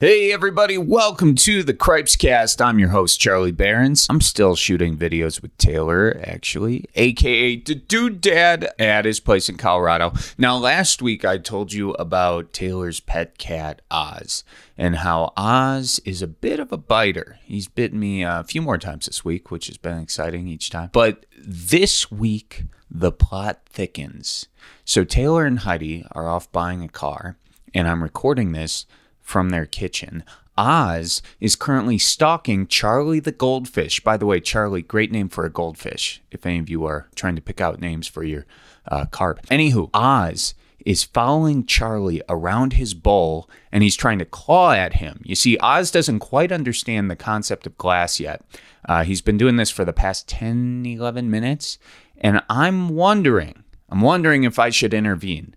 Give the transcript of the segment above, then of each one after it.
Hey everybody, welcome to the Cripes Cast. I'm your host, Charlie Berens. I'm still shooting videos with Taylor, actually, aka the Dude Dad at his place in Colorado. Now, last week I told you about Taylor's pet cat, Oz, and how Oz is a bit of a biter. He's bitten me a few more times this week, which has been exciting each time. But this week, the plot thickens. So Taylor and Heidi are off buying a car, and I'm recording this from their kitchen. Oz is currently stalking Charlie the goldfish. By the way, Charlie, great name for a goldfish, if any of you are trying to pick out names for your uh, carp. Anywho, Oz is following Charlie around his bowl and he's trying to claw at him. You see, Oz doesn't quite understand the concept of glass yet. Uh, he's been doing this for the past 10, 11 minutes, and I'm wondering, I'm wondering if I should intervene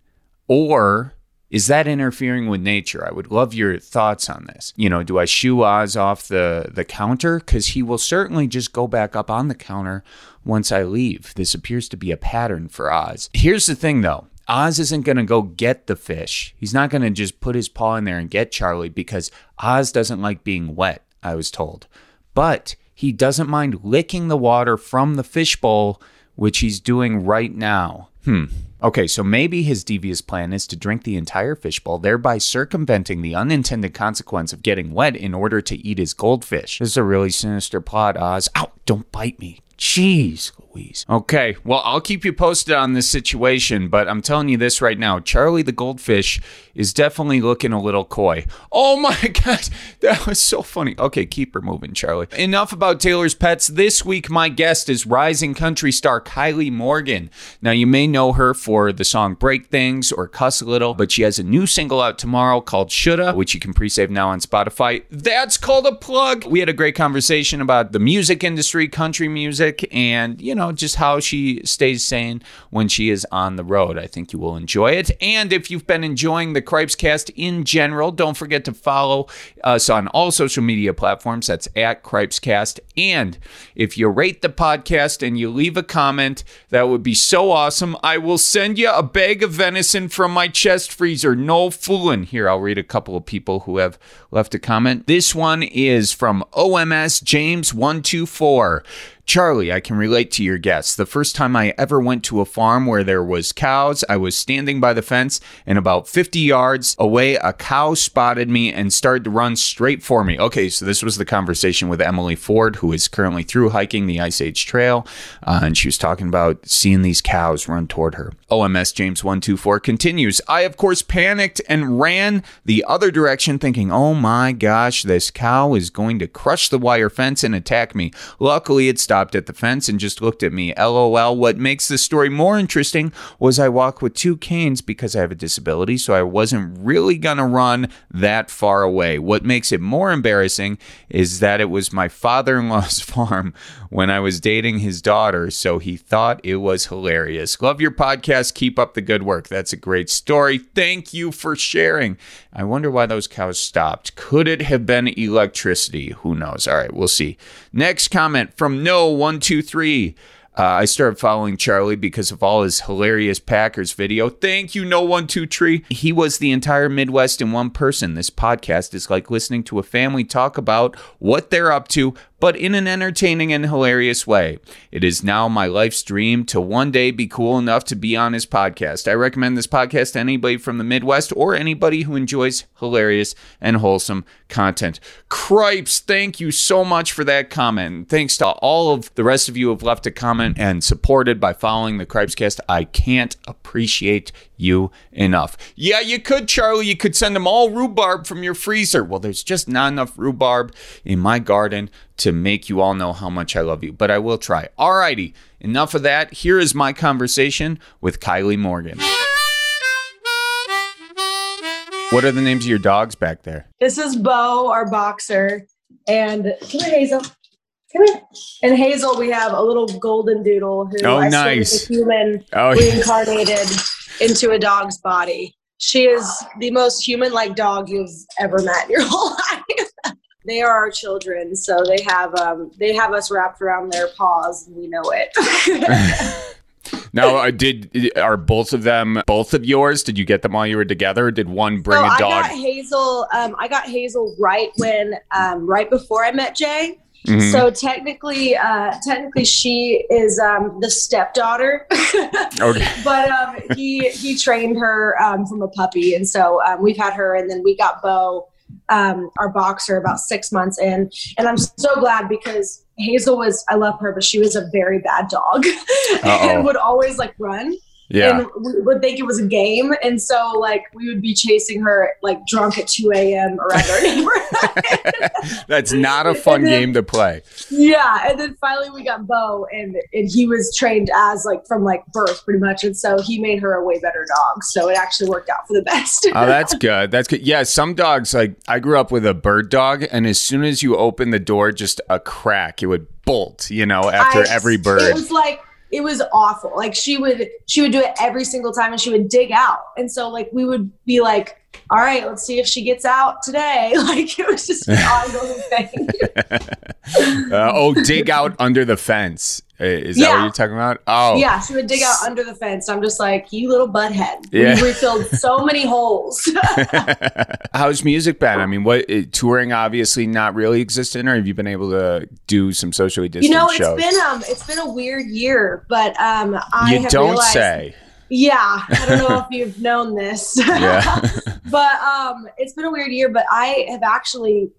or is that interfering with nature? I would love your thoughts on this. You know, do I shoo Oz off the, the counter? Because he will certainly just go back up on the counter once I leave. This appears to be a pattern for Oz. Here's the thing though Oz isn't going to go get the fish. He's not going to just put his paw in there and get Charlie because Oz doesn't like being wet, I was told. But he doesn't mind licking the water from the fishbowl, which he's doing right now. Hmm. Okay, so maybe his devious plan is to drink the entire fishbowl, thereby circumventing the unintended consequence of getting wet in order to eat his goldfish. This is a really sinister plot, Oz. Ow, don't bite me. Jeez Louise. Okay, well, I'll keep you posted on this situation, but I'm telling you this right now Charlie the goldfish is definitely looking a little coy. Oh my God, that was so funny. Okay, keep her moving, Charlie. Enough about Taylor's pets. This week, my guest is rising country star Kylie Morgan. Now, you may know her for the song Break Things or Cuss a Little, but she has a new single out tomorrow called Shoulda, which you can pre save now on Spotify. That's called a plug. We had a great conversation about the music industry, country music and, you know, just how she stays sane when she is on the road. I think you will enjoy it. And if you've been enjoying the Cripes Cast in general, don't forget to follow uh, us on all social media platforms. That's at Cripescast. And if you rate the podcast and you leave a comment, that would be so awesome. I will send you a bag of venison from my chest freezer. No fooling. Here, I'll read a couple of people who have left a comment. This one is from OMS James124. Charlie, I can relate to your guess. The first time I ever went to a farm where there was cows, I was standing by the fence and about 50 yards away a cow spotted me and started to run straight for me. Okay, so this was the conversation with Emily Ford who is currently through hiking the Ice Age Trail uh, and she was talking about seeing these cows run toward her. OMS James 124 continues, I of course panicked and ran the other direction thinking, "Oh my gosh, this cow is going to crush the wire fence and attack me." Luckily, it stopped stopped at the fence and just looked at me. LOL. What makes this story more interesting was I walk with two canes because I have a disability, so I wasn't really going to run that far away. What makes it more embarrassing is that it was my father in law's farm when I was dating his daughter, so he thought it was hilarious. Love your podcast. Keep up the good work. That's a great story. Thank you for sharing. I wonder why those cows stopped. Could it have been electricity? Who knows? All right, we'll see. Next comment from No123. Uh, I started following Charlie because of all his hilarious Packers video. Thank you, No One Two Tree. He was the entire Midwest in one person. This podcast is like listening to a family talk about what they're up to, but in an entertaining and hilarious way. It is now my life's dream to one day be cool enough to be on his podcast. I recommend this podcast to anybody from the Midwest or anybody who enjoys hilarious and wholesome content. Cripes, thank you so much for that comment. Thanks to all of the rest of you who have left a comment and supported by following the Cripescast. I can't appreciate you enough. Yeah, you could, Charlie. You could send them all rhubarb from your freezer. Well, there's just not enough rhubarb in my garden to make you all know how much I love you, but I will try. Alrighty, enough of that. Here is my conversation with Kylie Morgan. What are the names of your dogs back there? This is Bo, our boxer, and come here, Hazel. Come here. And Hazel, we have a little golden doodle who Oh, I nice. is a human Oh, reincarnated into a dog's body. She is the most human-like dog you've ever met in your whole life. they are our children, so they have um, they have us wrapped around their paws, and we know it. Now, uh, did are both of them both of yours? Did you get them while you were together? Did one bring so a dog? I got Hazel. Um, I got Hazel right when, um, right before I met Jay. Mhm. So technically, uh, technically, she is um, the stepdaughter. okay. but um, he he trained her um, from a puppy, and so um, we've had her, and then we got Bo, um, our boxer, about six months in, and I'm so glad because Hazel was I love her, but she was a very bad dog, and would always like run, Yeah. and we would think it was a game, and so like we would be chasing her like drunk at 2 a.m. around our neighborhood. That's not a fun then- game to play. Yeah, and then finally we got Bo, and and he was trained as like from like birth, pretty much, and so he made her a way better dog. So it actually worked out for the best. Oh, that's good. That's good. Yeah, some dogs like I grew up with a bird dog, and as soon as you open the door, just a crack, it would bolt. You know, after I- every bird. It was like it was awful. Like she would she would do it every single time, and she would dig out, and so like we would be like. All right, let's see if she gets out today. Like it was just an ongoing thing. Uh, oh, dig out under the fence. Uh, Is that what Yeah. you're talking about? Oh, Yeah, she would dig out under the fence. I'm just like, you little butthead. Yeah. We refilled so many holes. How's music been? I mean, what touring obviously not really existing, or have you been able to do some socially distant you know, it's shows? been um, it's been a weird year, but um, I you have don't realized, say. Yeah, I don't know if you've known this, Yeah. but um, it's been a weird year. But I have actually,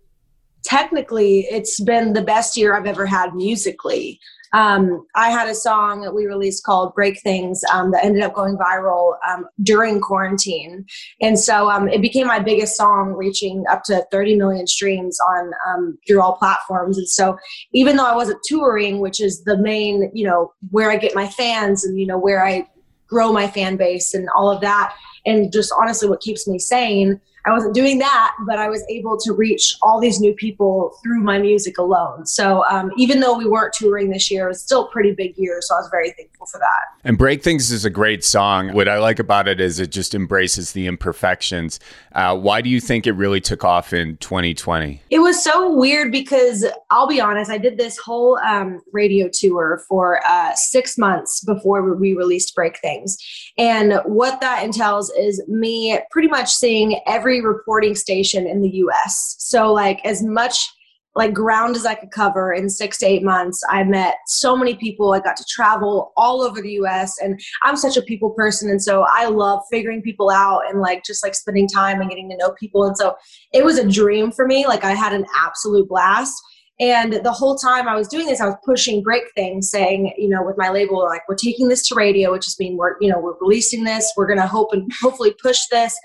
technically, it's been the best year I've ever had musically. Um, I had a song that we released called "Break Things" um, that ended up going viral um, during quarantine, and so um, it became my biggest song, reaching up to 30 million streams on um, through all platforms. And so, even though I wasn't touring, which is the main, you know, where I get my fans and you know where I grow my fan base and all of that, and just honestly, what keeps me sane. I wasn't doing that, but I was able to reach all these new people through my music alone. So um, even though we weren't touring this year, it was still a pretty big year. So I was very thankful for that. And Break Things is a great song. What I like about it is it just embraces the imperfections. Uh, why do you think it really took off in 2020? It was so weird because I'll be honest, I did this whole um, radio tour for uh, six months before we released Break Things. And what that entails is me pretty much seeing every reporting station in the US. So, like, as much like ground as I could cover in six to eight months. I met so many people. I got to travel all over the US and I'm such a people person. And so I love figuring people out and like just like spending time and getting to know people. And so it was a dream for me. Like I had an absolute blast. And the whole time I was doing this, I was pushing break things, saying, you know, with my label, like we're taking this to radio, which is being we're, you know, we're releasing this. We're gonna hope and hopefully push this.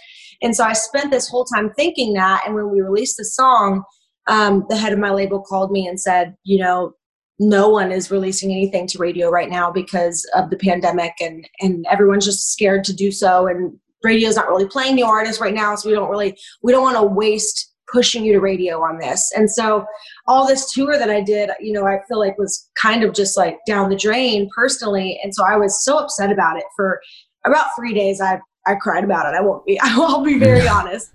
And so I spent this whole time thinking that. And when we released the song, um, the head of my label called me and said, you know, no one is releasing anything to radio right now because of the pandemic and and everyone's just scared to do so and radio's not really playing new artists right now so we don't really we don't want to waste pushing you to radio on this and so all this tour that i did you know i feel like was kind of just like down the drain personally and so i was so upset about it for about three days i I cried about it. I won't be. I will be very honest.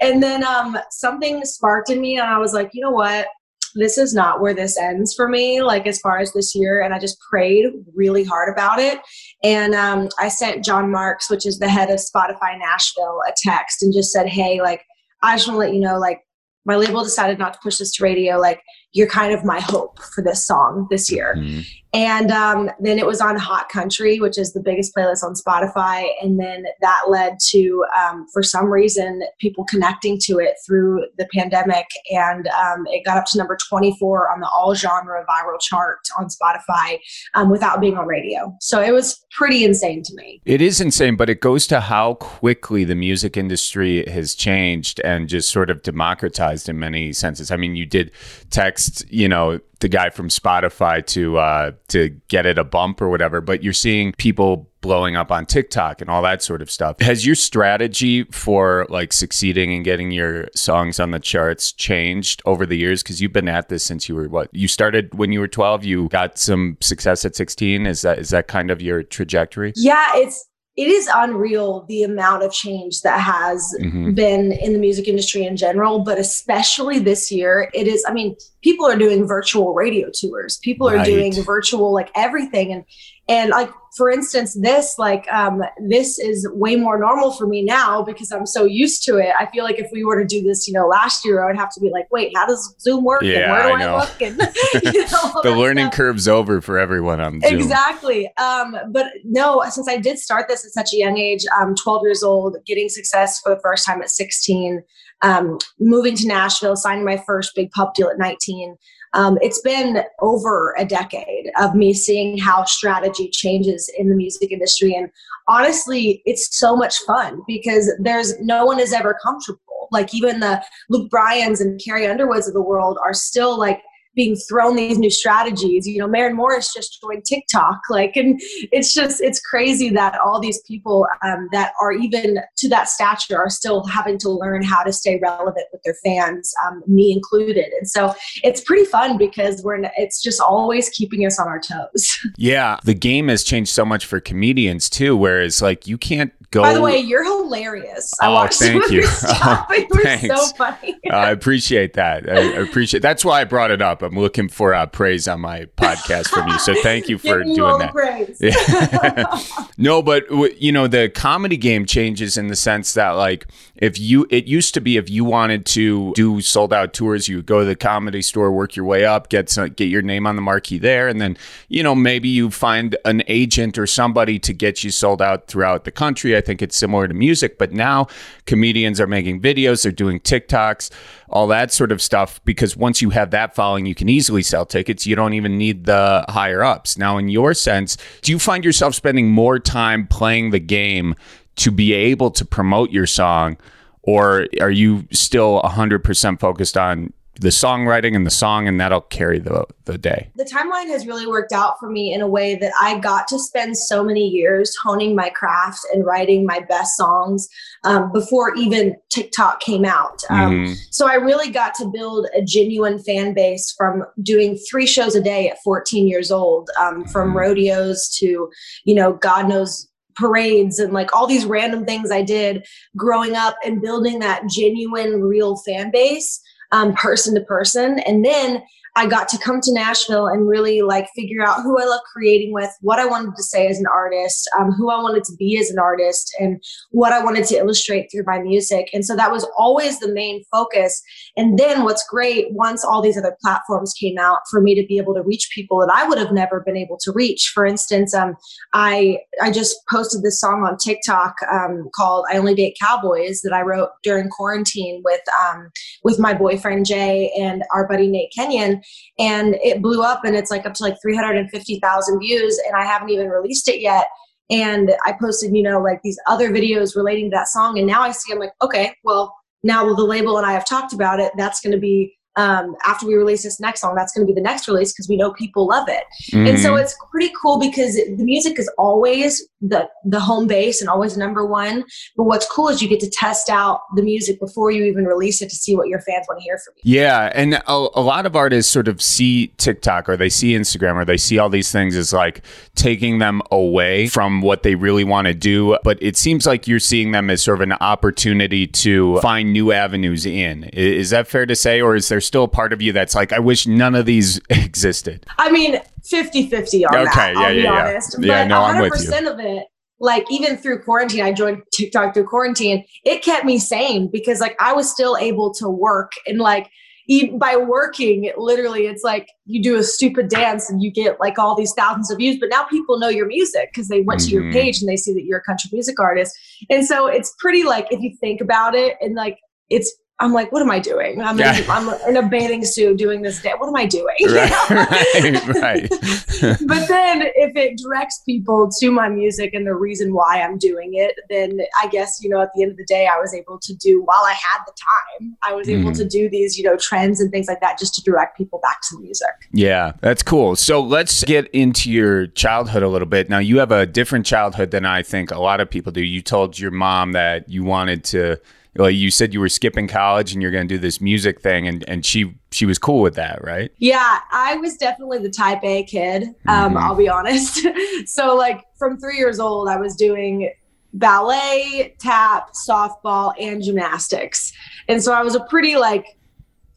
And then um, something sparked in me, and I was like, you know what? This is not where this ends for me. Like as far as this year, and I just prayed really hard about it. And um, I sent John Marks, which is the head of Spotify Nashville, a text and just said, hey, like I just want to let you know, like my label decided not to push this to radio. Like you're kind of my hope for this song this year. Mhm. And um, then it was on Hot Country, which is the biggest playlist on Spotify. And then that led to, um, for some reason, people connecting to it through the pandemic. And um, it got up to number 24 on the all genre viral chart on Spotify um, without being on radio. So it was pretty insane to me. It is insane, but it goes to how quickly the music industry has changed and just sort of democratized in many senses. I mean, you did text, you know, the guy from Spotify to uh, to get it a bump or whatever, but you're seeing people blowing up on TikTok and all that sort of stuff. Has your strategy for like succeeding and getting your songs on the charts changed over the years? Because you've been at this since you were what? You started when you were 12. You got some success at 16. Is that is that kind of your trajectory? Yeah, it's it is unreal the amount of change that has Mhm. been in the music industry in general, but especially this year, it is. I mean, people are doing virtual radio tours. People are doing virtual like everything, and and like for instance this like um this is way more normal for me now because i'm so used to it i feel like if we were to do this you know last year i would have to be like wait how does zoom work Yeah, and where do I i, know. look and you know, the learning stuff. curve's over for everyone on Zoom. Exactly. Um, but no, since I did start this at such a young age, um, 12 years old, getting success for the first time at 16, um, moving to Nashville, signing my first big pub deal at 19. Um, it's been over a decade of me seeing how strategy changes in the music industry. And honestly, it's so much fun because there's no one is ever comfortable. Like even the Luke Bryans and Carrie Underwoods of the world are still like being thrown these new strategies. You know, Maren Morris just joined TikTok. Like, and it's just, it's crazy that all these people um, that are even to that stature are still having to learn how to stay relevant with their fans, um, me included. And so it's pretty fun because we're, it's just always keeping us on our toes. Yeah, the game has changed so much for comedians too. Whereas, like, you can't go. By the way, you're hilarious. I Oh, thank you. Oh, was thanks. so funny. I appreciate that. I I appreciate. That's why I brought it up. I'm looking for uh, praise on my podcast from you. So thank you for doing that. praise. No, but you know the comedy game changes in the sense that like if you it used to be if you wanted to do sold out tours, you would go to the comedy store, work your way up, get some, get your name on the marquee there, and then you know maybe you find an agent or somebody to get you sold out throughout the country. I think it's similar to music, but now comedians are making videos, they're doing TikToks, all that sort of stuff. Because once you have that following, you can easily sell tickets. You don't even need the higher ups. Now, in your sense, do you find yourself spending more time playing the game to be able to promote your song, or are you still 100% focused on the songwriting and the song, and that'll carry the, the day? the timeline has really worked out for me in a way that I got to spend so many years honing my craft and writing my best songs um, before even TikTok came out. Um, Mhm. So I really got to build a genuine fan base from doing three shows a day at 14 years old, um, from Mhm. rodeos to, you know, God knows parades and like all these random things I did growing up and building that genuine, real fan base, um, person to person. And then I got to come to Nashville and really like figure out who I love creating with, what I wanted to say as an artist, um, who I wanted to be as an artist, and what I wanted to illustrate through my music. And so that was always the main focus. And then what's great, once all these other platforms came out, for me to be able to reach people that I would have never been able to reach. For instance, um, I I just posted this song on TikTok um, called "I Only Date Cowboys" that I wrote during quarantine with um, with my boyfriend Jay and our buddy Nate Kenyon, and it blew up, and it's like up to like three hundred and fifty thousand views, and I haven't even released it yet. And I posted, you know, like these other videos relating to that song, and now I see, I'm like, okay, well, now the label and I have talked about it. That's going to be um, after we release this next song. That's going to be the next release because we know people love it. And so Mhm. it's pretty cool because the music is always the the home base and always number one. But what's cool is you get to test out the music before you even release it to see what your fans want to hear from you. Yeah, and a, a lot of artists sort of see TikTok or they see Instagram or they see all these things as like taking them away from what they really want to do. But it seems like you're seeing them as sort of an opportunity to find new avenues in. Is that fair to say, or is there still a part of you that's like, I wish none of these existed? I mean, 50-50 on Okay, that. yeah, I'll be yeah, yeah. honest. Yeah, but no, I'm with 100% of it, like even through quarantine, I joined TikTok through quarantine. It kept me sane because like I was still able to work and like even by working, it literally, it's like you do a stupid dance and you get like all these thousands of views. But now people know your music because they went to your Mhm. page and they see that you're a country music artist. And so it's pretty like if you think about it, and like it's. I'm like, what am I doing? I'm, Yeah. in, I'm in a bathing suit doing this day. What am I doing? Right, right, right. but then if it directs people to my music and the reason why I'm doing it, then I guess, you know, at the end of the day, I was able to do while I had the time, I was able Mhm. to do these, you know, trends and things like that just to direct people back to the music. Yeah, that's cool. So let's get into your childhood a little bit. Now, you have a different childhood than I think a lot of people do. You told your mom that you wanted to, like, you said you were skipping college and you're going to do this music thing, and, and she she was cool with that, right? Yeah, I was definitely the type A kid. Um, Mhm. I'll be honest. so, like, from three years old, I was doing ballet, tap, softball, and gymnastics. And so I was a pretty, like,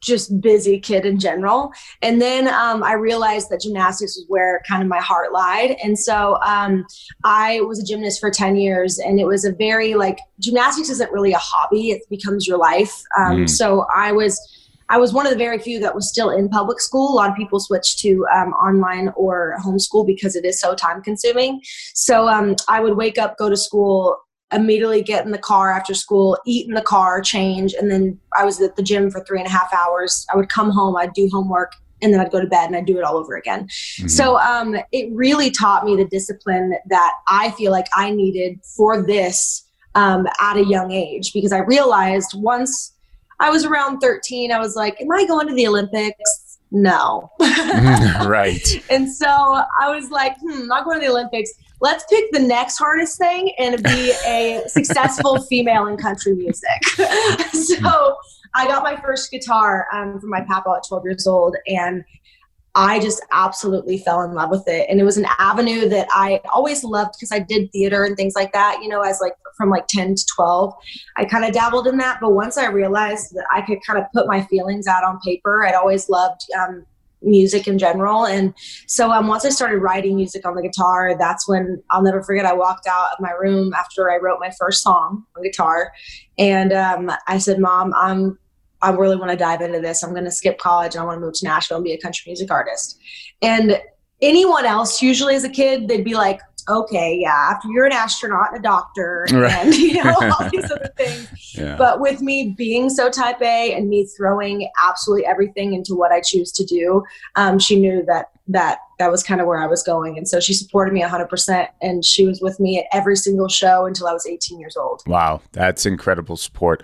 just busy kid in general. And then um, I realized that gymnastics was where kind of my heart lied. And so um, I was a gymnast for 10 years and it was a very like gymnastics isn't really a hobby, it becomes your life. Um, mm. So I was. I was one of the very few that was still in public school. A lot of people switched to um, online or homeschool because it is so time consuming. So um, I would wake up, go to school, immediately get in the car after school, eat in the car, change, and then I was at the gym for three and a half hours. I would come home, I'd do homework, and then I'd go to bed and I'd do it all over again. Mm-hmm. So um, it really taught me the discipline that I feel like I needed for this um, at a young age because I realized once I was around 13, I was like, Am I going to the Olympics? No. right. And so I was like, hmm, I'm not going to the Olympics let's pick the next hardest thing and be a successful female in country music. so I got my first guitar um, from my papa at 12 years old, and I just absolutely fell in love with it. And it was an avenue that I always loved because I did theater and things like that, you know, as like from like 10 to 12. I kind of dabbled in that. But once I realized that I could kind of put my feelings out on paper, I'd always loved um, music in general. And so um, once I started writing music on the guitar, that's when I'll never forget. I walked out of my room after I wrote my first song on guitar, and um, I said, "Mom, I'm." I really want to dive into this. I'm going to skip college and I want to move to Nashville and be a country music artist. And anyone else, usually as a kid, they'd be like, okay, yeah, after you're an astronaut and a doctor right. and you know all these other things. Yeah. But with me being so type A and me throwing absolutely everything into what I choose to do, um, she knew that that that was kind of where I was going. And so she supported me 100%. And she was with me at every single show until I was 18 years old. Wow. That's incredible support.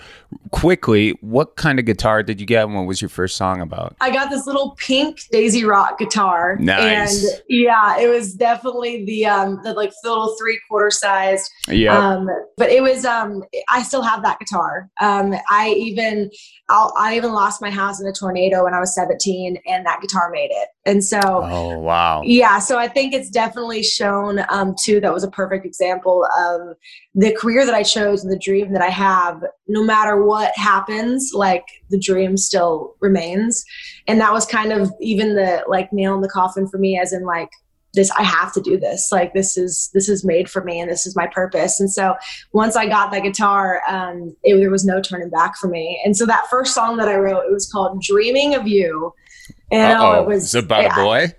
Quickly, what kind of guitar did you get? And what was your first song about? I got this little pink Daisy Rock guitar. Nice. And yeah, it was definitely the, um, the like little three quarter sized. Yeah. Um, but it was, um, I still have that guitar. Um, I even, I'll, I even lost my house in a tornado when I was 17 and that guitar made it. And so, oh, wow. Yeah. So I think it's definitely shown, um, too, that was a perfect example of the career that I chose and the dream that I have. No matter what happens, like the dream still remains. And that was kind of even the like nail in the coffin for me, as in like, this i have to do this like this is this is made for me and this is my purpose and so once i got that guitar um, it, there was no turning back for me and so that first song that i wrote it was called dreaming of you and Uh-oh. it was it's about a boy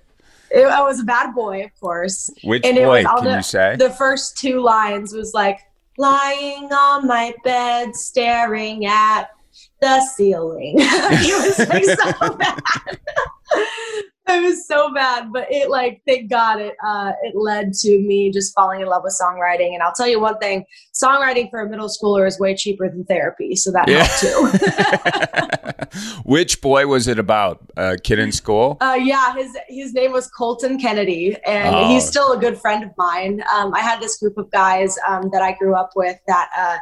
it, I was a bad boy, of course. Which and boy can the, you say? The first two lines was like lying on my bed, staring at the ceiling. it was like so bad. It was so bad, but it like thank God it uh, it led to me just falling in love with songwriting. And I'll tell you one thing: songwriting for a middle schooler is way cheaper than therapy, so that yeah. helped too. Which boy was it about? A kid in school? Uh, yeah, his his name was Colton Kennedy, and oh. he's still a good friend of mine. Um, I had this group of guys um, that I grew up with that. Uh,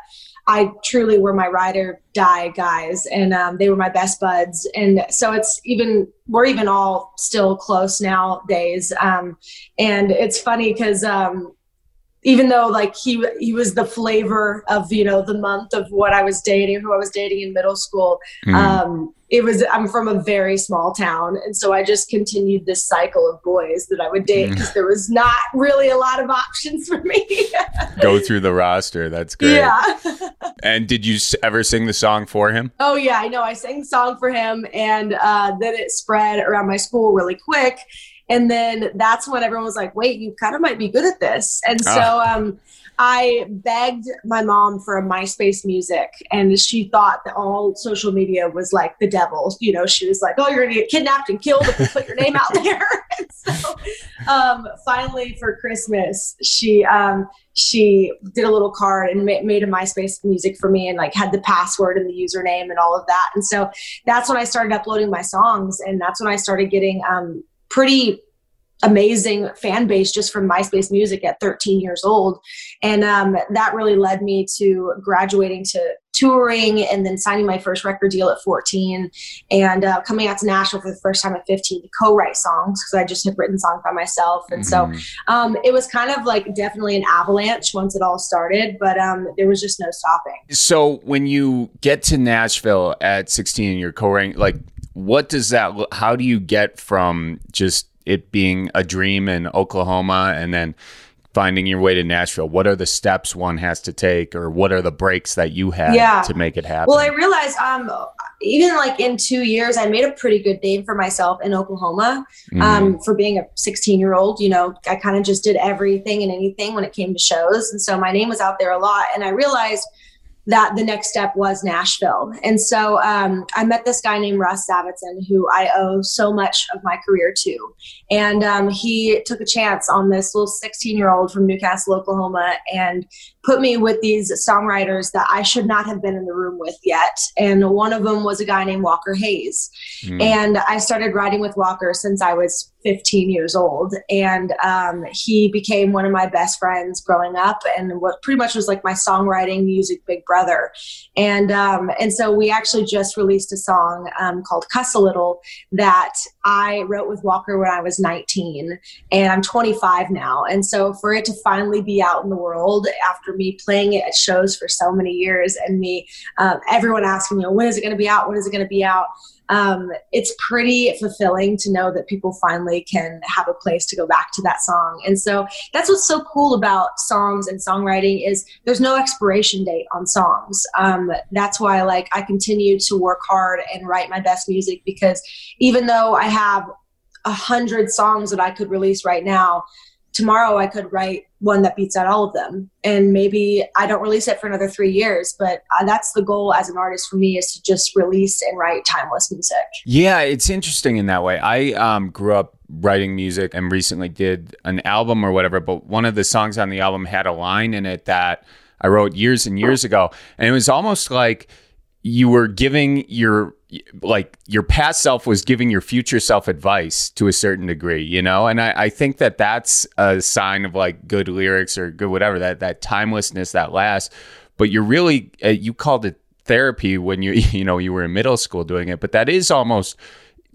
I truly were my ride or die guys, and um, they were my best buds. And so it's even we're even all still close nowadays. Um, and it's funny because um, even though like he he was the flavor of you know the month of what I was dating, who I was dating in middle school. Mm. Um, it was I'm from a very small town, and so I just continued this cycle of boys that I would date because mm. there was not really a lot of options for me. Go through the roster. That's great. Yeah. and did you ever sing the song for him? Oh yeah, I know. I sang the song for him, and uh, then it spread around my school really quick and then that's when everyone was like, wait, you kind of might be good at this. And so ah. um, I begged my mom for a MySpace music, and she thought that all social media was like the devil. You know, she was like, "Oh, you're gonna get kidnapped and killed if you put your name out there." so, um, finally, for Christmas, she um, she did a little card and ma- made a MySpace music for me, and like had the password and the username and all of that. And so that's when I started uploading my songs, and that's when I started getting um, pretty amazing fan base just from MySpace Music at 13 years old. And um, that really led me to graduating to touring and then signing my first record deal at 14 and uh, coming out to Nashville for the first time at 15 to co-write songs because I just had written songs by myself. And mm-hmm. so um, it was kind of like definitely an avalanche once it all started, but um, there was just no stopping. So when you get to Nashville at 16, you're co-writing, like what does that look how do you get from just it being a dream in Oklahoma and then finding your way to Nashville? What are the steps one has to take, or what are the breaks that you had yeah. to make it happen? Well, I realized um, even like in two years, I made a pretty good name for myself in Oklahoma mm-hmm. um, for being a 16 year old. You know, I kind of just did everything and anything when it came to shows. And so my name was out there a lot. And I realized that the next step was Nashville. And so um, I met this guy named Russ Zavitson, who I owe so much of my career to. And um, he took a chance on this little 16 year old from Newcastle, Oklahoma, and put me with these songwriters that I should not have been in the room with yet. And one of them was a guy named Walker Hayes. Mm. And I started writing with Walker since I was 15 years old. And um, he became one of my best friends growing up and what pretty much was like my songwriting music big brother. And, um, and so we actually just released a song um, called Cuss a Little that I wrote with Walker when I was 19 and I'm 25 now. And so for it to finally be out in the world after me playing it at shows for so many years and me, um, everyone asking me, when is it going to be out? When is it going to be out? Um, it's pretty fulfilling to know that people finally can have a place to go back to that song. And so that's what's so cool about songs and songwriting is there's no expiration date on songs. Um, that's why like I continue to work hard and write my best music because even though I have a hundred songs that I could release right now, tomorrow I could write one that beats out all of them. And maybe I don't release it for another three years, but uh, that's the goal as an artist for me is to just release and write timeless music. Yeah, it's interesting in that way. I um, grew up writing music and recently did an album or whatever, but one of the songs on the album had a line in it that I wrote years and years ago. And it was almost like you were giving your like your past self was giving your future self advice to a certain degree, you know? And I, I think that that's a sign of like good lyrics or good whatever, that, that timelessness that lasts. But you're really, uh, you called it therapy when you, you know, you were in middle school doing it, but that is almost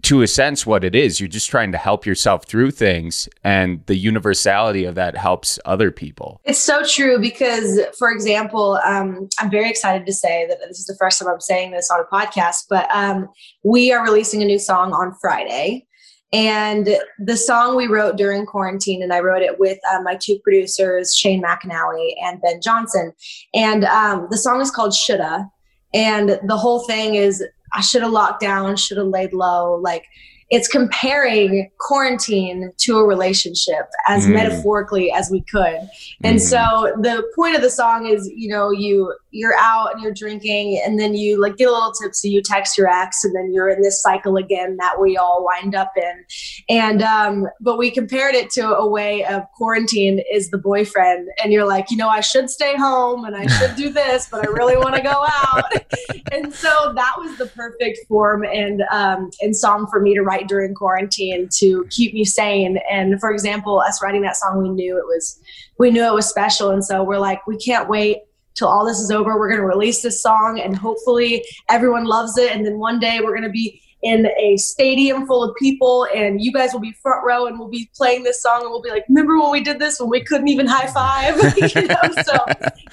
to a sense what it is. You're just trying to help yourself through things, and the universality of that helps other people. It's so true because, for example, um, I'm very excited to say that this is the first time I'm saying this on a podcast, but um, we are releasing a new song on Friday. And the song we wrote during quarantine, and I wrote it with uh, my two producers, Shane McAnally and Ben Johnson. And um, the song is called Shoulda. And the whole thing is I should have locked down, should have laid low. Like it's comparing quarantine to a relationship as mm. metaphorically as we could. And mm. so the point of the song is, you know, you you're out and you're drinking and then you like get a little tipsy, you text your ex and then you're in this cycle again that we all wind up in. And um but we compared it to a way of quarantine is the boyfriend and you're like, you know, I should stay home and I should do this, but I really want to go out. and so that was the perfect form and um and song for me to write during quarantine to keep me sane. And for example, us writing that song, we knew it was we knew it was special, and so we're like, we can't wait till all this is over. We're going to release this song, and hopefully everyone loves it. And then one day we're going to be in a stadium full of people and you guys will be front row and we'll be playing this song and we'll be like remember when we did this when we couldn't even high five? You know so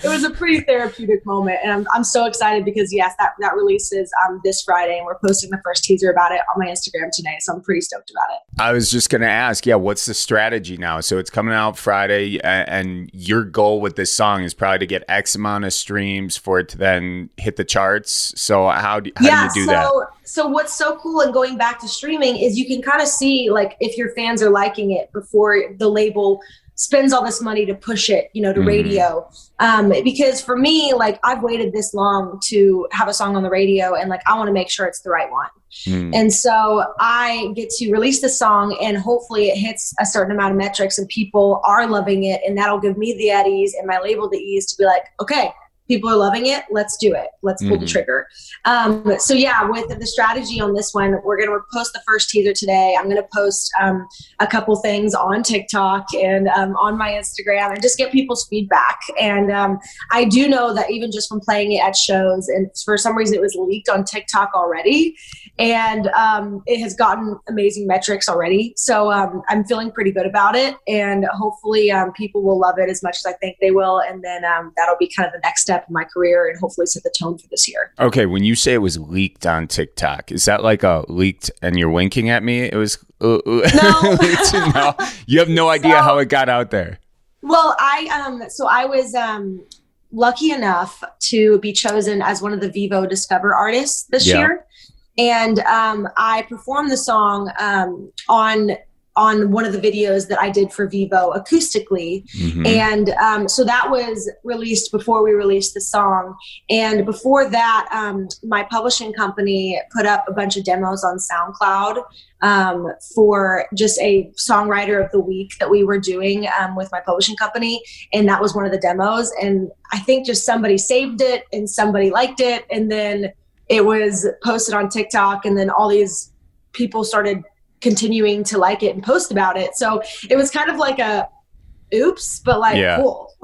it was a pretty therapeutic moment and I'm, I'm so excited because yes that, that releases um, this friday and we're posting the first teaser about it on my instagram today so i'm pretty stoked about it. I was just going to ask yeah what's the strategy now? So it's coming out friday and your goal with this song is probably to get x amount of streams for it to then hit the charts. So how do, how yeah, do you do so, that so what's so cool and going back to streaming is you can kind of see like if your fans are liking it before the label spends all this money to push it you know to mm-hmm. radio um, because for me like i've waited this long to have a song on the radio and like i want to make sure it's the right one mm. and so i get to release the song and hopefully it hits a certain amount of metrics and people are loving it and that'll give me the at ease and my label the ease to be like okay people are loving it. Let's do it. Let's pull mm-hmm. the trigger. Um, so yeah with the strategy on this one we're going to post the first teaser today. I'm going to post um, a couple things on tiktok and um, on my instagram and just get people's feedback. And um, i do know that even just from playing it at shows and for some reason it was leaked on tiktok already and um, it has gotten amazing metrics already so um, i'm feeling pretty good about it and hopefully people will love it as much as i think they will and then that'll be kind of the next step step in my career and hopefully set the tone for this year. Okay, when you say it was leaked on TikTok, is that like a leaked and you're winking at me? It was uh, uh, no. no. You have no idea so, how it got out there. Well, I um so I was um lucky enough to be chosen as one of the Vevo Discover artists this yeah. year. And um, I performed the song um, on on one of the videos that I did for Vevo acoustically. Mm-hmm. And um, so that was released before we released the song. And before that, um, my publishing company put up a bunch of demos on SoundCloud um, for just a songwriter of the week that we were doing um, with my publishing company. And that was one of the demos. And I think just somebody saved it and somebody liked it. And then it was posted on TikTok. And then all these people started continuing to like it and post about it. So it was kind of like a oops, but like yeah. cool.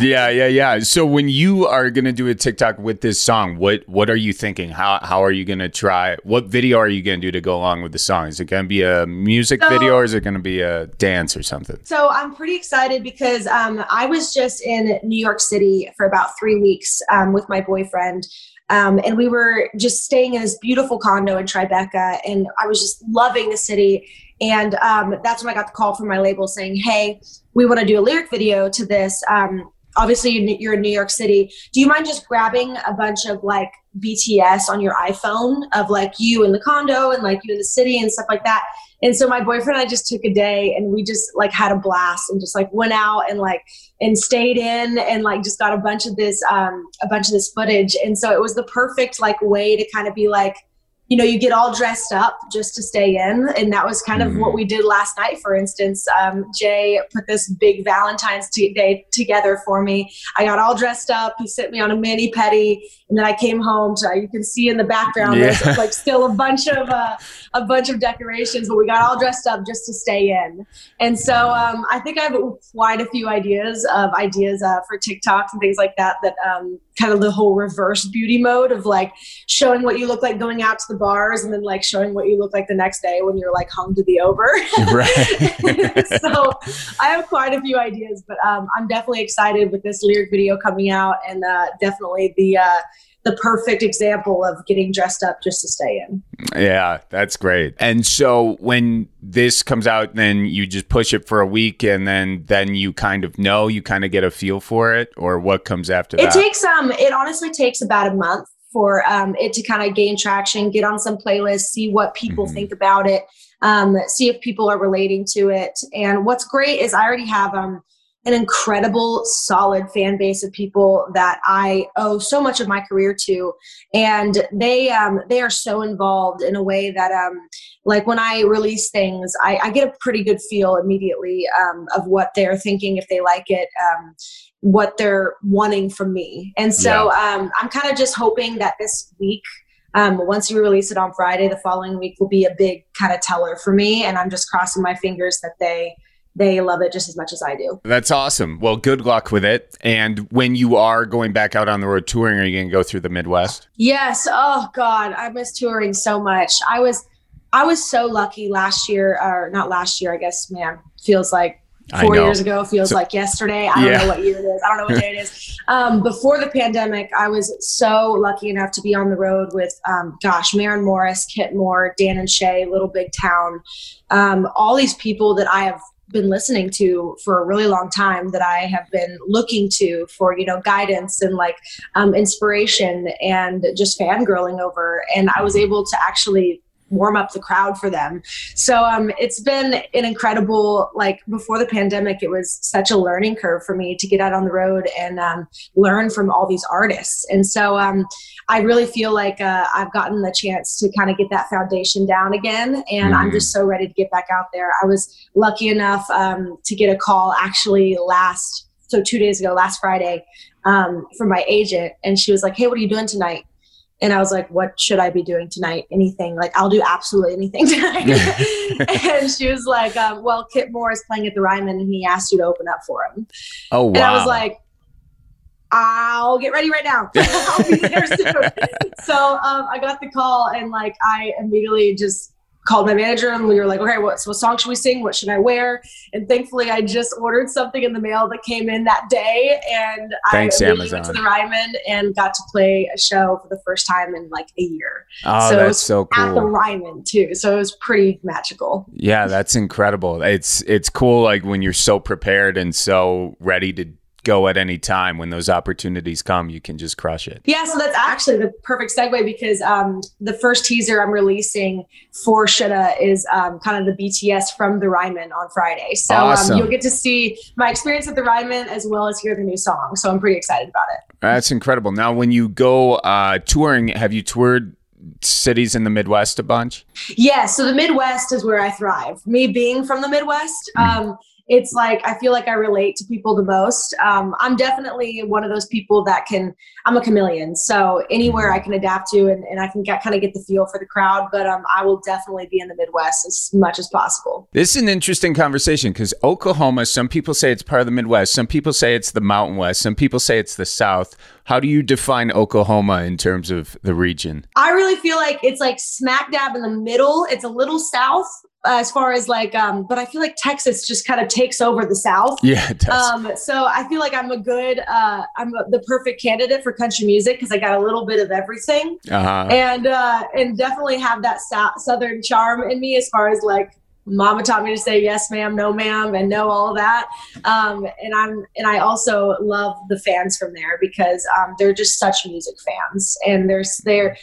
yeah, yeah, yeah. So when you are gonna do a TikTok with this song, what what are you thinking? How how are you gonna try? What video are you gonna do to go along with the song? Is it gonna be a music so, video or is it gonna be a dance or something? So I'm pretty excited because um, I was just in New York City for about three weeks um, with my boyfriend. Um, and we were just staying in this beautiful condo in Tribeca, and I was just loving the city. And um, that's when I got the call from my label saying, "Hey, we want to do a lyric video to this. Um, obviously, you're in New York City. Do you mind just grabbing a bunch of like BTS on your iPhone of like you in the condo and like you in the city and stuff like that?" And so my boyfriend and I just took a day and we just like had a blast and just like went out and like and stayed in and like just got a bunch of this um a bunch of this footage. And so it was the perfect like way to kind of be like you know, you get all dressed up just to stay in. And that was kind of mm-hmm. what we did last night, for instance. Um, Jay put this big Valentine's Day together for me. I got all dressed up. He sent me on a mani pedi. And then I came home to, you can see in the background, yeah. there's like still a bunch of, uh, a bunch of decorations, but we got all dressed up just to stay in. And so um, I think I have quite a few ideas of ideas uh, for TikToks and things like that, that um, kind of the whole reverse beauty mode of like showing what you look like going out to the bars and then like showing what you look like the next day when you're like hung to the over. Right. so I have quite a few ideas, but um, I'm definitely excited with this lyric video coming out and uh, definitely the uh, the perfect example of getting dressed up just to stay in. Yeah, that's great. And so when this comes out, then you just push it for a week, and then then you kind of know, you kind of get a feel for it, or what comes after it that. It takes um, it honestly takes about a month for um, it to kind of gain traction, get on some playlists, see what people mm-hmm. think about it, um, see if people are relating to it. And what's great is I already have um an incredible, solid fan base of people that I owe so much of my career to, and they um, they are so involved in a way that um, like when I release things, I, I get a pretty good feel immediately um, of what they're thinking if they like it. Um, what they're wanting from me. And so yeah. um, I'm kind of just hoping that this week, um, once you release it on Friday, the following week will be a big kind of teller for me. And I'm just crossing my fingers that they they love it just as much as I do. That's awesome. Well, good luck with it. And when you are going back out on the road touring, are you going to go through the Midwest? Yes. Oh God, I miss touring so much. I was, I was so lucky last year, or not last year. I guess, man, feels like four years ago. Feels so, like yesterday. I don't yeah. know what year it is. I don't know what day it is. Um, before the pandemic, I was so lucky enough to be on the road with, um, gosh, Maren Morris, Kip Moore, Dan and Shay, Little Big Town, um, all these people that I have been listening to for a really long time that I have been looking to for you know guidance and like um, inspiration and just fangirling over and I was able to actually warm up the crowd for them. So um, it's been an incredible like before the pandemic, it was such a learning curve for me to get out on the road and um, learn from all these artists. And so um, I really feel like uh, I've gotten the chance to kind of get that foundation down again, and mm. I'm just so ready to get back out there. I was lucky enough um, to get a call actually last so two days ago, last Friday, um, from my agent, and she was like, "Hey, what are you doing tonight?" And I was like, what should I be doing tonight? Anything. Like, I'll do absolutely anything tonight. and she was like, um, well, Kip Moore is playing at the Ryman and he asked you to open up for him. Oh, wow. And I was like, I'll get ready right now. I'll be there soon. so um, I got the call and like I immediately just called my manager and we were like, okay, what, what song should we sing? What should I wear? And thankfully, I just ordered something in the mail that came in that day, and Thanks, I Amazon. went to the Ryman and got to play a show for the first time in like a year. Oh, So it that's was so cool. At the. Ryman too, so it was pretty magical. Yeah, that's incredible. It's it's cool like when you're so prepared and so ready to go at any time when those opportunities come, you can just crush it. Yeah, so that's actually the perfect segue because um, the first teaser I'm releasing for Shoulda is um, kind of the BTS from the Ryman on Friday. So Awesome. um, you'll get to see my experience at the Ryman as well as hear the new song. So I'm pretty excited about it. That's incredible. Now, when you go uh, touring, have you toured cities in the Midwest a bunch? Yeah, so the Midwest is where I thrive. Me being from the Midwest, um, it's like I feel like I relate to people the most. Um, I'm definitely one of those people that can. I'm a chameleon, so anywhere I can adapt to, and, and I can get, kind of get the feel for the crowd. But um, I will definitely be in the Midwest as much as possible. This is an interesting conversation because Oklahoma, some people say it's part of the Midwest, some people say it's the Mountain West, some people say it's the South. How do you define Oklahoma in terms of the region? I really feel like it's like smack dab in the middle. It's a little south as far as like, um, but I feel like Texas just kind of takes over the South. Yeah, it does. Um, so I feel like I'm a good, uh, I'm a, the perfect candidate for country music because I got a little bit of everything, uh-huh. and uh, and definitely have that sou- southern charm in me as far as like. Mama taught me to say yes, ma'am, no, ma'am, and no, all that. Um, and I'm, and I also love the fans from there because um, they're just such music fans, and there's they're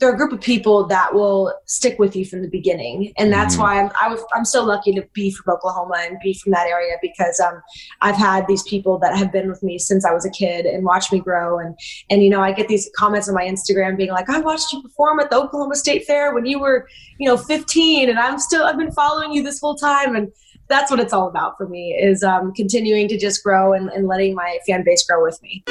they're a group of people that will stick with you from the beginning, and that's Mhm. why I'm I was, I'm so lucky to be from Oklahoma and be from that area because um, I've had these people that have been with me since I was a kid and watched me grow, and and you know I get these comments on my Instagram being like, I watched you perform at the Oklahoma State Fair when you were you know 15, and I'm still I've been following you this whole time, and that's what it's all about for me is um, continuing to just grow and, and letting my fan base grow with me.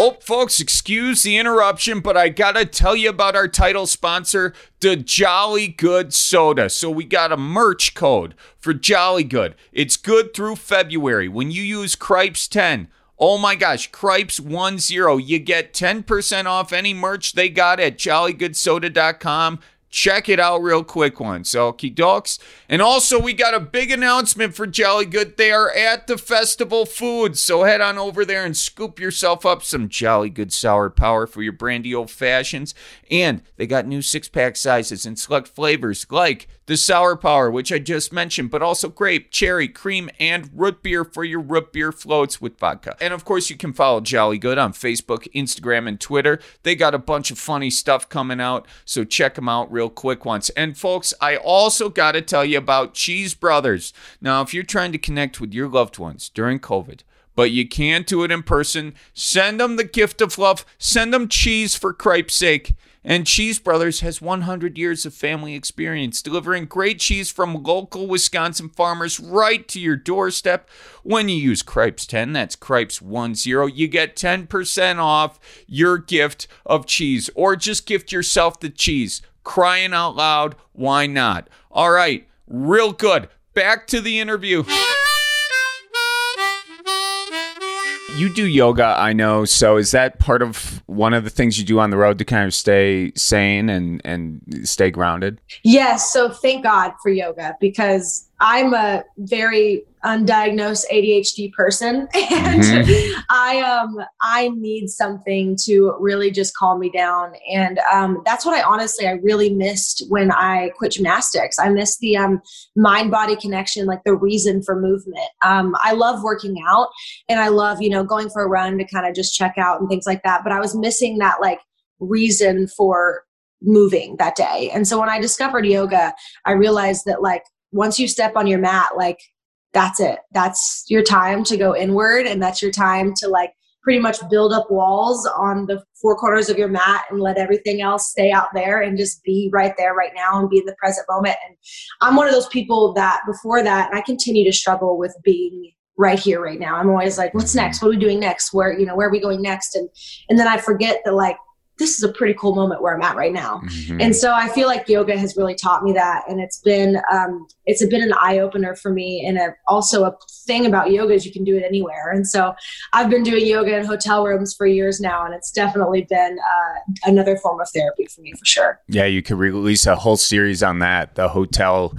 Oh, folks, excuse the interruption, but I gotta tell you about our title sponsor, the Jolly Good Soda. So we got a merch code for Jolly Good. It's good through February. When you use Cripes10, oh my gosh, Cripes10, you get 10% off any merch they got at jollygoodsoda.com. Check it out real quick once, okie dokes. And also, we got a big announcement for Jolly Good. They are at the Festival Foods, so head on over there and scoop yourself up some Jolly Good Sour Power for your brandy old fashions. And they got new six pack sizes and select flavors like the Sour Power, which I just mentioned, but also grape, cherry, cream, and root beer for your root beer floats with vodka. And of course, you can follow Jolly Good on Facebook, Instagram, and Twitter. They got a bunch of funny stuff coming out, so check them out real quick once. And folks, I also got to tell you about Cheese Brothers. Now, if you're trying to connect with your loved ones during COVID, but you can't do it in person, send them the gift of love. Send them cheese for cripe's sake. And Cheese Brothers has 100 years of family experience delivering great cheese from local Wisconsin farmers right to your doorstep. When you use Cripes 10, that's Cripes 10, you get 10% off your gift of cheese or just gift yourself the cheese. Crying out loud, why not? All right, real good. Back to the interview. You do yoga, I know. So is that part of one of the things you do on the road to kind of stay sane and and stay grounded? Yes. So thank God for yoga because I'm a very undiagnosed ADHD person and Mhm. I um I need something to really just calm me down and um that's what I honestly I really missed when I quit gymnastics. I missed the um mind body connection like the reason for movement. Um I love working out and I love, you know, going for a run to kind of just check out and things like that, but I was missing that like reason for moving that day. And so when I discovered yoga, I realized that like once you step on your mat, like that's it. That's your time to go inward and that's your time to like pretty much build up walls on the four corners of your mat and let everything else stay out there and just be right there right now and be in the present moment. And I'm one of those people that before that, I continue to struggle with being right here right now. I'm always like, what's next? What are we doing next? Where, you know, where are we going next? And and then I forget that like this is a pretty cool moment where I'm at right now. Mm-hmm. And so I feel like yoga has really taught me that. And it's been, um, it's been an eye opener for me. And a, also a thing about yoga is you can do it anywhere. And so I've been doing yoga in hotel rooms for years now. And it's definitely been uh, another form of therapy for me for sure. Yeah. You could release a whole series on that, the hotel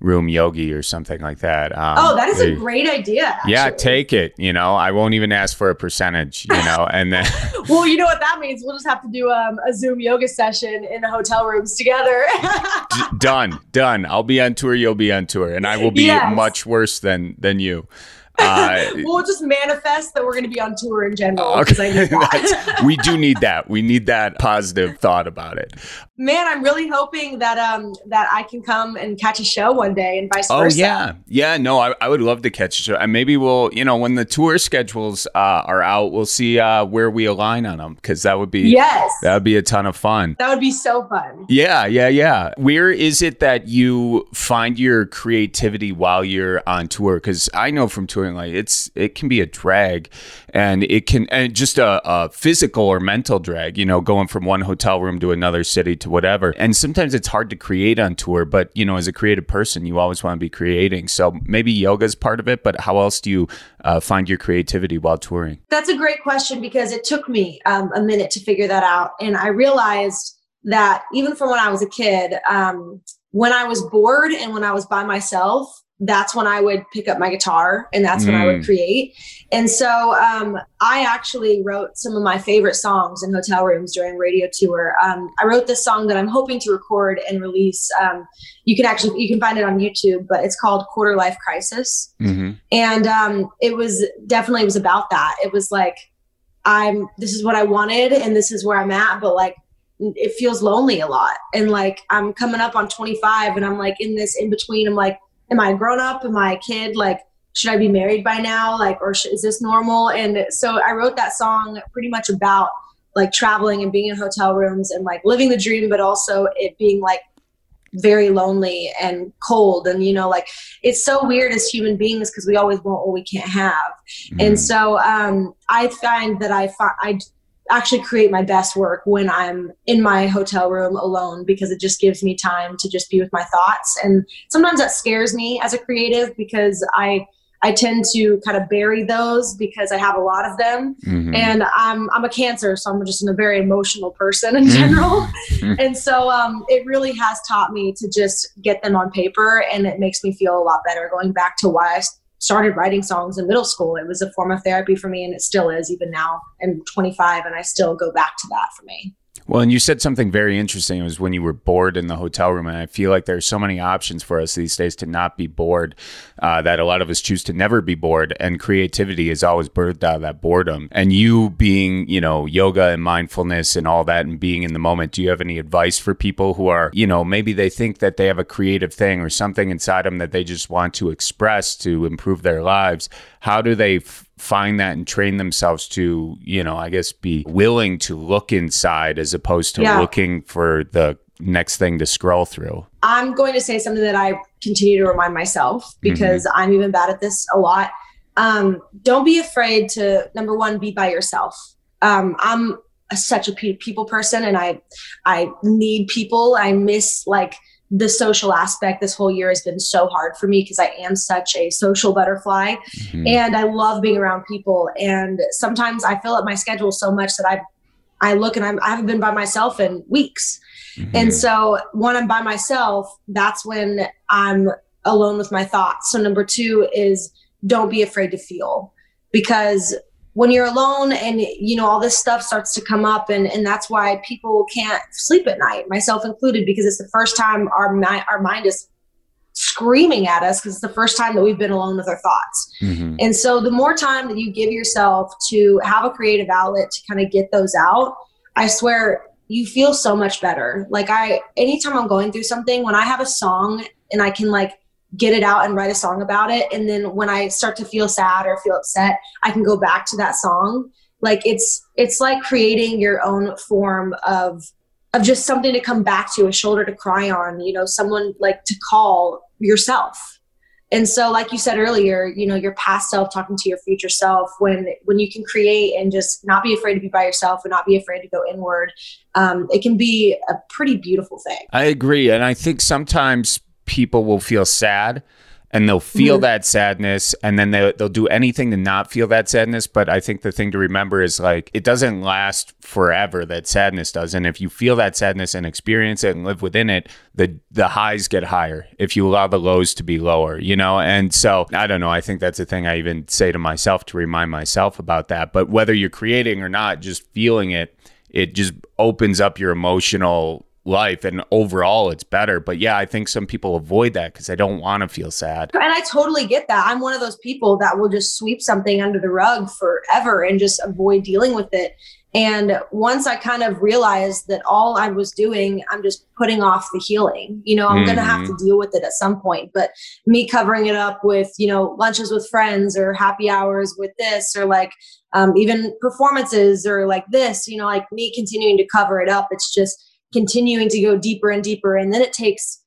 room yogi or something like that. Um, oh, that is a great idea. Actually. Yeah, take it. You know, I won't even ask for a percentage. You know, and then. well, you know what that means. We'll just have to do um, a Zoom yoga session in the hotel rooms together. D- done, done. I'll be on tour. You'll be on tour, and I will be yes. much worse than than you. Uh, we'll just manifest that we're going to be on tour in general okay. we do need that. We need that positive thought about it. Man, I'm really hoping that um that I can come and catch a show one day and vice oh, versa. Oh yeah, yeah. No, I, I would love to catch a show, and maybe we'll you know when the tour schedules uh, are out, we'll see uh, where we align on them because that would be yes, that would be a ton of fun. That would be so fun. Yeah, yeah, yeah. Where is it that you find your creativity while you're on tour? Because I know from touring like it's it can be a drag and it can and just a, a physical or mental drag you know going from one hotel room to another city to whatever. And sometimes it's hard to create on tour but you know as a creative person you always want to be creating. So maybe yoga is part of it but how else do you uh, find your creativity while touring? That's a great question because it took me um, a minute to figure that out. And i realized that even from when i was a kid um, when i was bored and when i was by myself that's when I would pick up my guitar and that's when I would mm. create. And so um, I actually wrote some of my favorite songs in hotel rooms during radio tour. Um, I wrote this song that I'm hoping to record and release. Um, you can actually you can find it on YouTube, but it's called Quarter Life Crisis. Mm-hmm. And um, it was definitely it was about that. It was like I'm this is what I wanted and this is where I'm at, but like it feels lonely a lot. And like I'm coming up on 25 and I'm like in this in between. I'm like am I grown up? Am I a kid? Like, should I be married by now? Like, or sh- is this normal? And so I wrote that song pretty much about like traveling and being in hotel rooms and like living the dream, but also it being like very lonely and cold. And, you know, like it's so weird as human beings because we always want what we can't have. Mm-hmm. And so um, I find that I, fi- I actually create my best work when I'm in my hotel room alone because it just gives me time to just be with my thoughts. And sometimes that scares me as a creative because I I tend to kind of bury those because I have a lot of them. Mm-hmm. And I'm I'm a cancer, so I'm just a very emotional person in general. Mm-hmm. and so um, it really has taught me to just get them on paper and it makes me feel a lot better going back to why I started writing songs in middle school. It was a form of therapy for me, and it still is even now. I'm 25, and I still go back to that for me. Well, and you said something very interesting. It was when you were bored in the hotel room. And I feel like there's so many options for us these days to not be bored uh, that a lot of us choose to never be bored. And creativity is always birthed out of that boredom. And you being, you know, yoga and mindfulness and all that and being in the moment, do you have any advice for people who are, you know, maybe they think that they have a creative thing or something inside them that they just want to express to improve their lives? How do they f- find that and train themselves to, you know, I guess be willing to look inside as opposed to yeah. looking for the next thing to scroll through? I'm going to say something that I continue to remind myself mm-hmm. because mm-hmm. I'm even bad at this a lot. Um, don't be afraid to number one be by yourself. Um, I'm a, such a people person, and I I need people. I miss like the social aspect this whole year has been so hard for me because I am such a social butterfly mm-hmm. and I love being around people. And sometimes I fill up my schedule so much that I I look and I'm, I haven't been by myself in weeks. Mm-hmm. And so when I'm by myself, that's when I'm alone with my thoughts. So number two is don't be afraid to feel because when you're alone and you know all this stuff starts to come up and and that's why people can't sleep at night myself included because it's the first time our mind our mind is screaming at us because it's the first time that we've been alone with our thoughts mm-hmm. and so the more time that you give yourself to have a creative outlet to kind of get those out i swear you feel so much better like i anytime i'm going through something when i have a song and i can like get it out and write a song about it. And then when i start to feel sad or feel upset i can go back to that song. Like it's it's like creating your own form of of just something to come back to a shoulder to cry on you know someone like to call yourself. And so like you said earlier you know your past self talking to your future self when when you can create and just not be afraid to be by yourself and not be afraid to go inward um, it can be a pretty beautiful thing. I agree. And i think sometimes people will feel sad and they'll feel mm-hmm. that sadness and then they, they'll do anything to not feel that sadness. But i think the thing to remember is like it doesn't last forever that sadness does. And if you feel that sadness and experience it and live within it the the highs get higher if you allow the lows to be lower you know? And so i don't know. I think that's a thing i even say to myself to remind myself about that. But whether you're creating or not just feeling it it just opens up your emotional life and overall it's better. But yeah i think some people avoid that because they don't want to feel sad. And i totally get that. I'm one of those people that will just sweep something under the rug forever and just avoid dealing with it. And once i kind of realized that all i was doing i'm just putting off the healing. You know i'm mm-hmm. going to have to deal with it at some point. But me covering it up with you know lunches with friends or happy hours with this or like um, even performances or like this you know like me continuing to cover it up it's just continuing to go deeper and deeper. And then it takes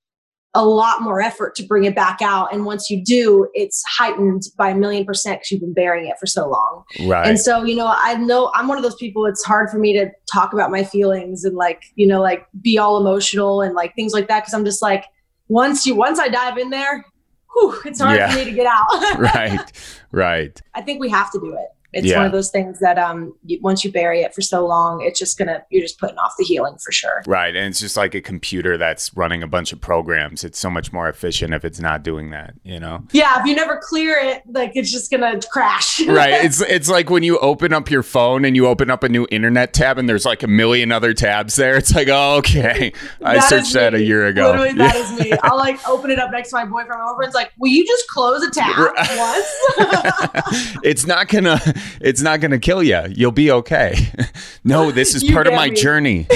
a lot more effort to bring it back out. And once you do, it's heightened by a million percent because you've been bearing it for so long. Right. And so, you know, I know I'm one of those people, it's hard for me to talk about my feelings and like, you know, like be all emotional and like things like that. Cause I'm just like, once you, once I dive in there, whew, it's hard yeah. for me to get out. right. Right. I think we have to do it. It's yeah. one of those things that um, you, once you bury it for so long, it's just gonna you're just putting off the healing for sure. Right, and it's just like a computer that's running a bunch of programs. It's so much more efficient if it's not doing that. You know? Yeah, if you never clear it, like it's just gonna crash. right. It's it's like when you open up your phone and you open up a new internet tab and there's like a million other tabs there. It's like, oh, okay, I searched that a year ago. Literally, that is me. I'll like open it up next to my boyfriend over. It's like, will you just close a tab once? it's not gonna it's not going to kill you. You'll be okay. no, this is part of my me. journey.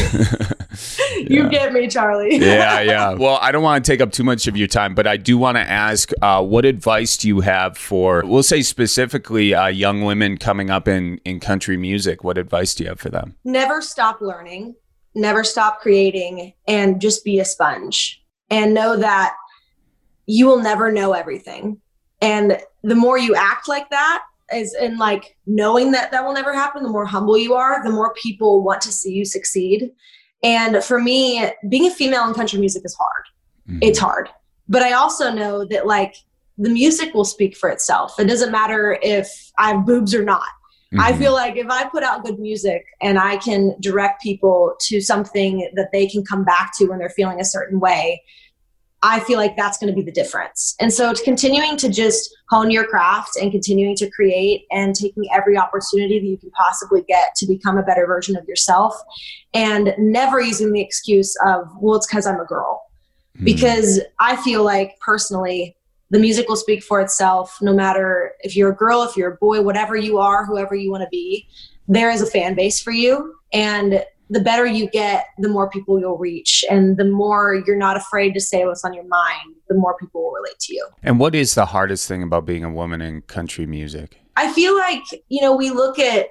you get me, Charlie. yeah, yeah. Well, I don't want to take up too much of your time, but I do want to ask uh, what advice do you have for, we'll say specifically, uh, young women coming up in, in country music? What advice do you have for them? Never stop learning, never stop creating, and just be a sponge. And know that you will never know everything. And the more you act like that, is in like knowing that that will never happen the more humble you are the more people want to see you succeed. And for me being a female in country music is hard. Mm-hmm. it's hard. But i also know that like the music will speak for itself. It doesn't matter if i have boobs or not. Mm-hmm. i feel like if i put out good music and i can direct people to something that they can come back to when they're feeling a certain way I feel like that's going to be the difference. And so it's continuing to just hone your craft and continuing to create and taking every opportunity that you can possibly get to become a better version of yourself and never using the excuse of, well, it's because I'm a girl. Mm. Because I feel like personally, the music will speak for itself no matter if you're a girl, if you're a boy, whatever you are, whoever you want to be, there is a fan base for you. And the better you get, the more people you'll reach. And the more you're not afraid to say what's on your mind, the more people will relate to you. And what is the hardest thing about being a woman in country music? I feel like, you know, we look at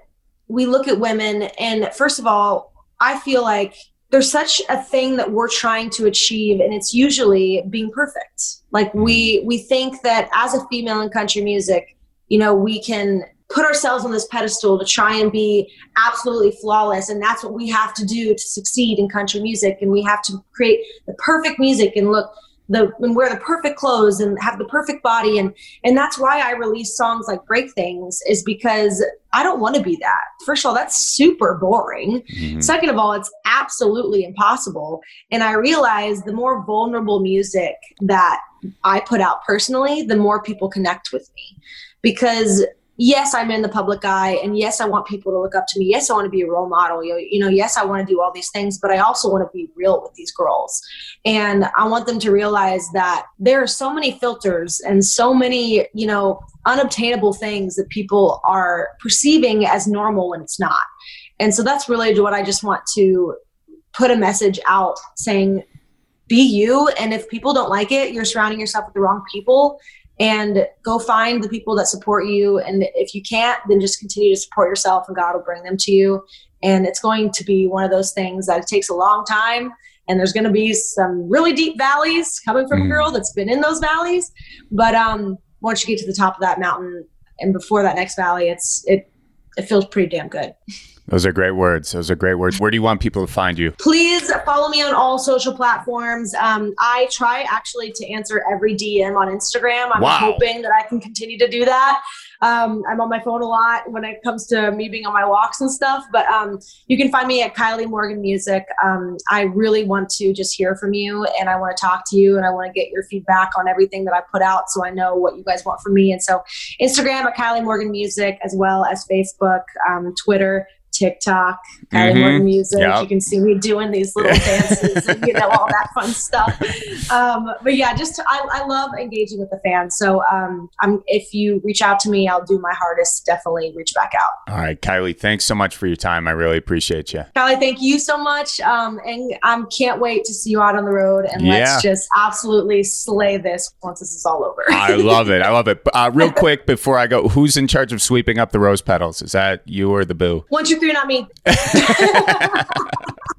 we look at women and first of all, I feel like there's such a thing that we're trying to achieve and it's usually being perfect. Like we we think that as a female in country music, you know, we can put ourselves on this pedestal to try and be absolutely flawless and that's what we have to do to succeed in country music and we have to create the perfect music and look the and wear the perfect clothes and have the perfect body and and that's why I release songs like Break Things is because I don't want to be that. First of all, that's super boring. Mm-hmm. Second of all, it's absolutely impossible. And I realize the more vulnerable music that I put out personally, the more people connect with me. Because yes, I'm in the public eye, and yes, I want people to look up to me. Yes, I want to be a role model. You, know, yes, I want to do all these things, but I also want to be real with these girls. And I want them to realize that there are so many filters and so many, you know, unobtainable things that people are perceiving as normal when it's not. And so that's to what I just want to put a message out saying, be you. And if people don't like it, you're surrounding yourself with the wrong people and go find the people that support you. And if you can't, then just continue to support yourself and God will bring them to you. And it's going to be one of those things that it takes a long time and there's going to be some really deep valleys coming from mm. a girl that's been in those valleys. But um, once you get to the top of that mountain and before that next valley, it's it it feels pretty damn good. Those are great words. Those are great words. Where do you want people to find you? Please follow me on all social platforms. Um, I try actually to answer every DM on Instagram. I'm wow. hoping that I can continue to do that. Um, I'm on my phone a lot when it comes to me being on my walks and stuff. But um, you can find me at Kylie Morgan Music. Um, I really want to just hear from you, and I want to talk to you, and I want to get your feedback on everything that I put out, so I know what you guys want from me. And so, Instagram at Kylie Morgan Music, as well as Facebook, um, Twitter. TikTok, Kylie mm-hmm. Music. Yep. You can see me doing these little dances and you know all that fun stuff. Um, but yeah, just I, I, love engaging with the fans. So um, I'm if you reach out to me, I'll do my hardest. Definitely reach back out. All right, Kylie, thanks so much for your time. I really appreciate you. Kylie, thank you so much, um, and I can't wait to see you out on the road and yeah. let's just absolutely slay this once this is all over. I love it. I love it. Uh, real quick before I go, who's in charge of sweeping up the rose petals? Is that you or the boo? Once you not me.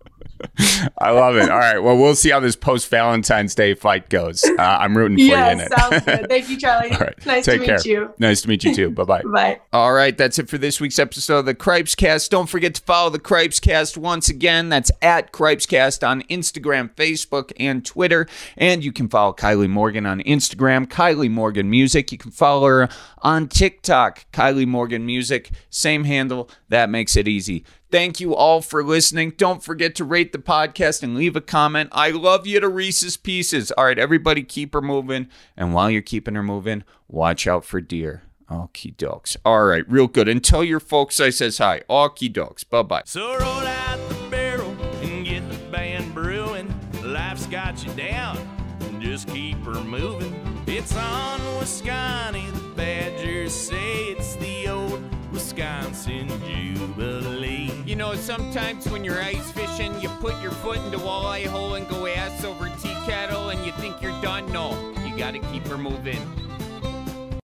I love it. All right. Well, we'll see how this post Valentine's Day fight goes. Uh, I'm rooting for yes, you in it. sounds good. Thank you, Charlie. All right. Nice Take to meet you. Nice to meet you too. Bye bye. bye. All right. That's it for this week's episode of the Cripes Cast. Don't forget to follow the Cripes Cast once again. That's at Cripes Cast on Instagram, Facebook, and Twitter. And you can follow Kylie Morgan on Instagram, Kylie Morgan Music. You can follow her on TikTok, Kylie Morgan Music. Same handle. That makes it easy. Thank you all for listening. Don't forget to rate the podcast and leave a comment. I love you to Reese's Pieces. All right, everybody, keep her moving. And while you're keeping her moving, watch out for deer. Okie dokes. All right, real good. And tell your folks I says hi. Okie dokes. Bye bye. So roll out the barrel and get the band brewing. Life's got you down. Just keep her moving. It's on Wisconsin. The Badgers say it's the old Wisconsin Jubilee. You know, sometimes when you're ice fishing, you put your foot into walleye hole and go ass over tea kettle and you think you're done. No, you gotta keep her moving.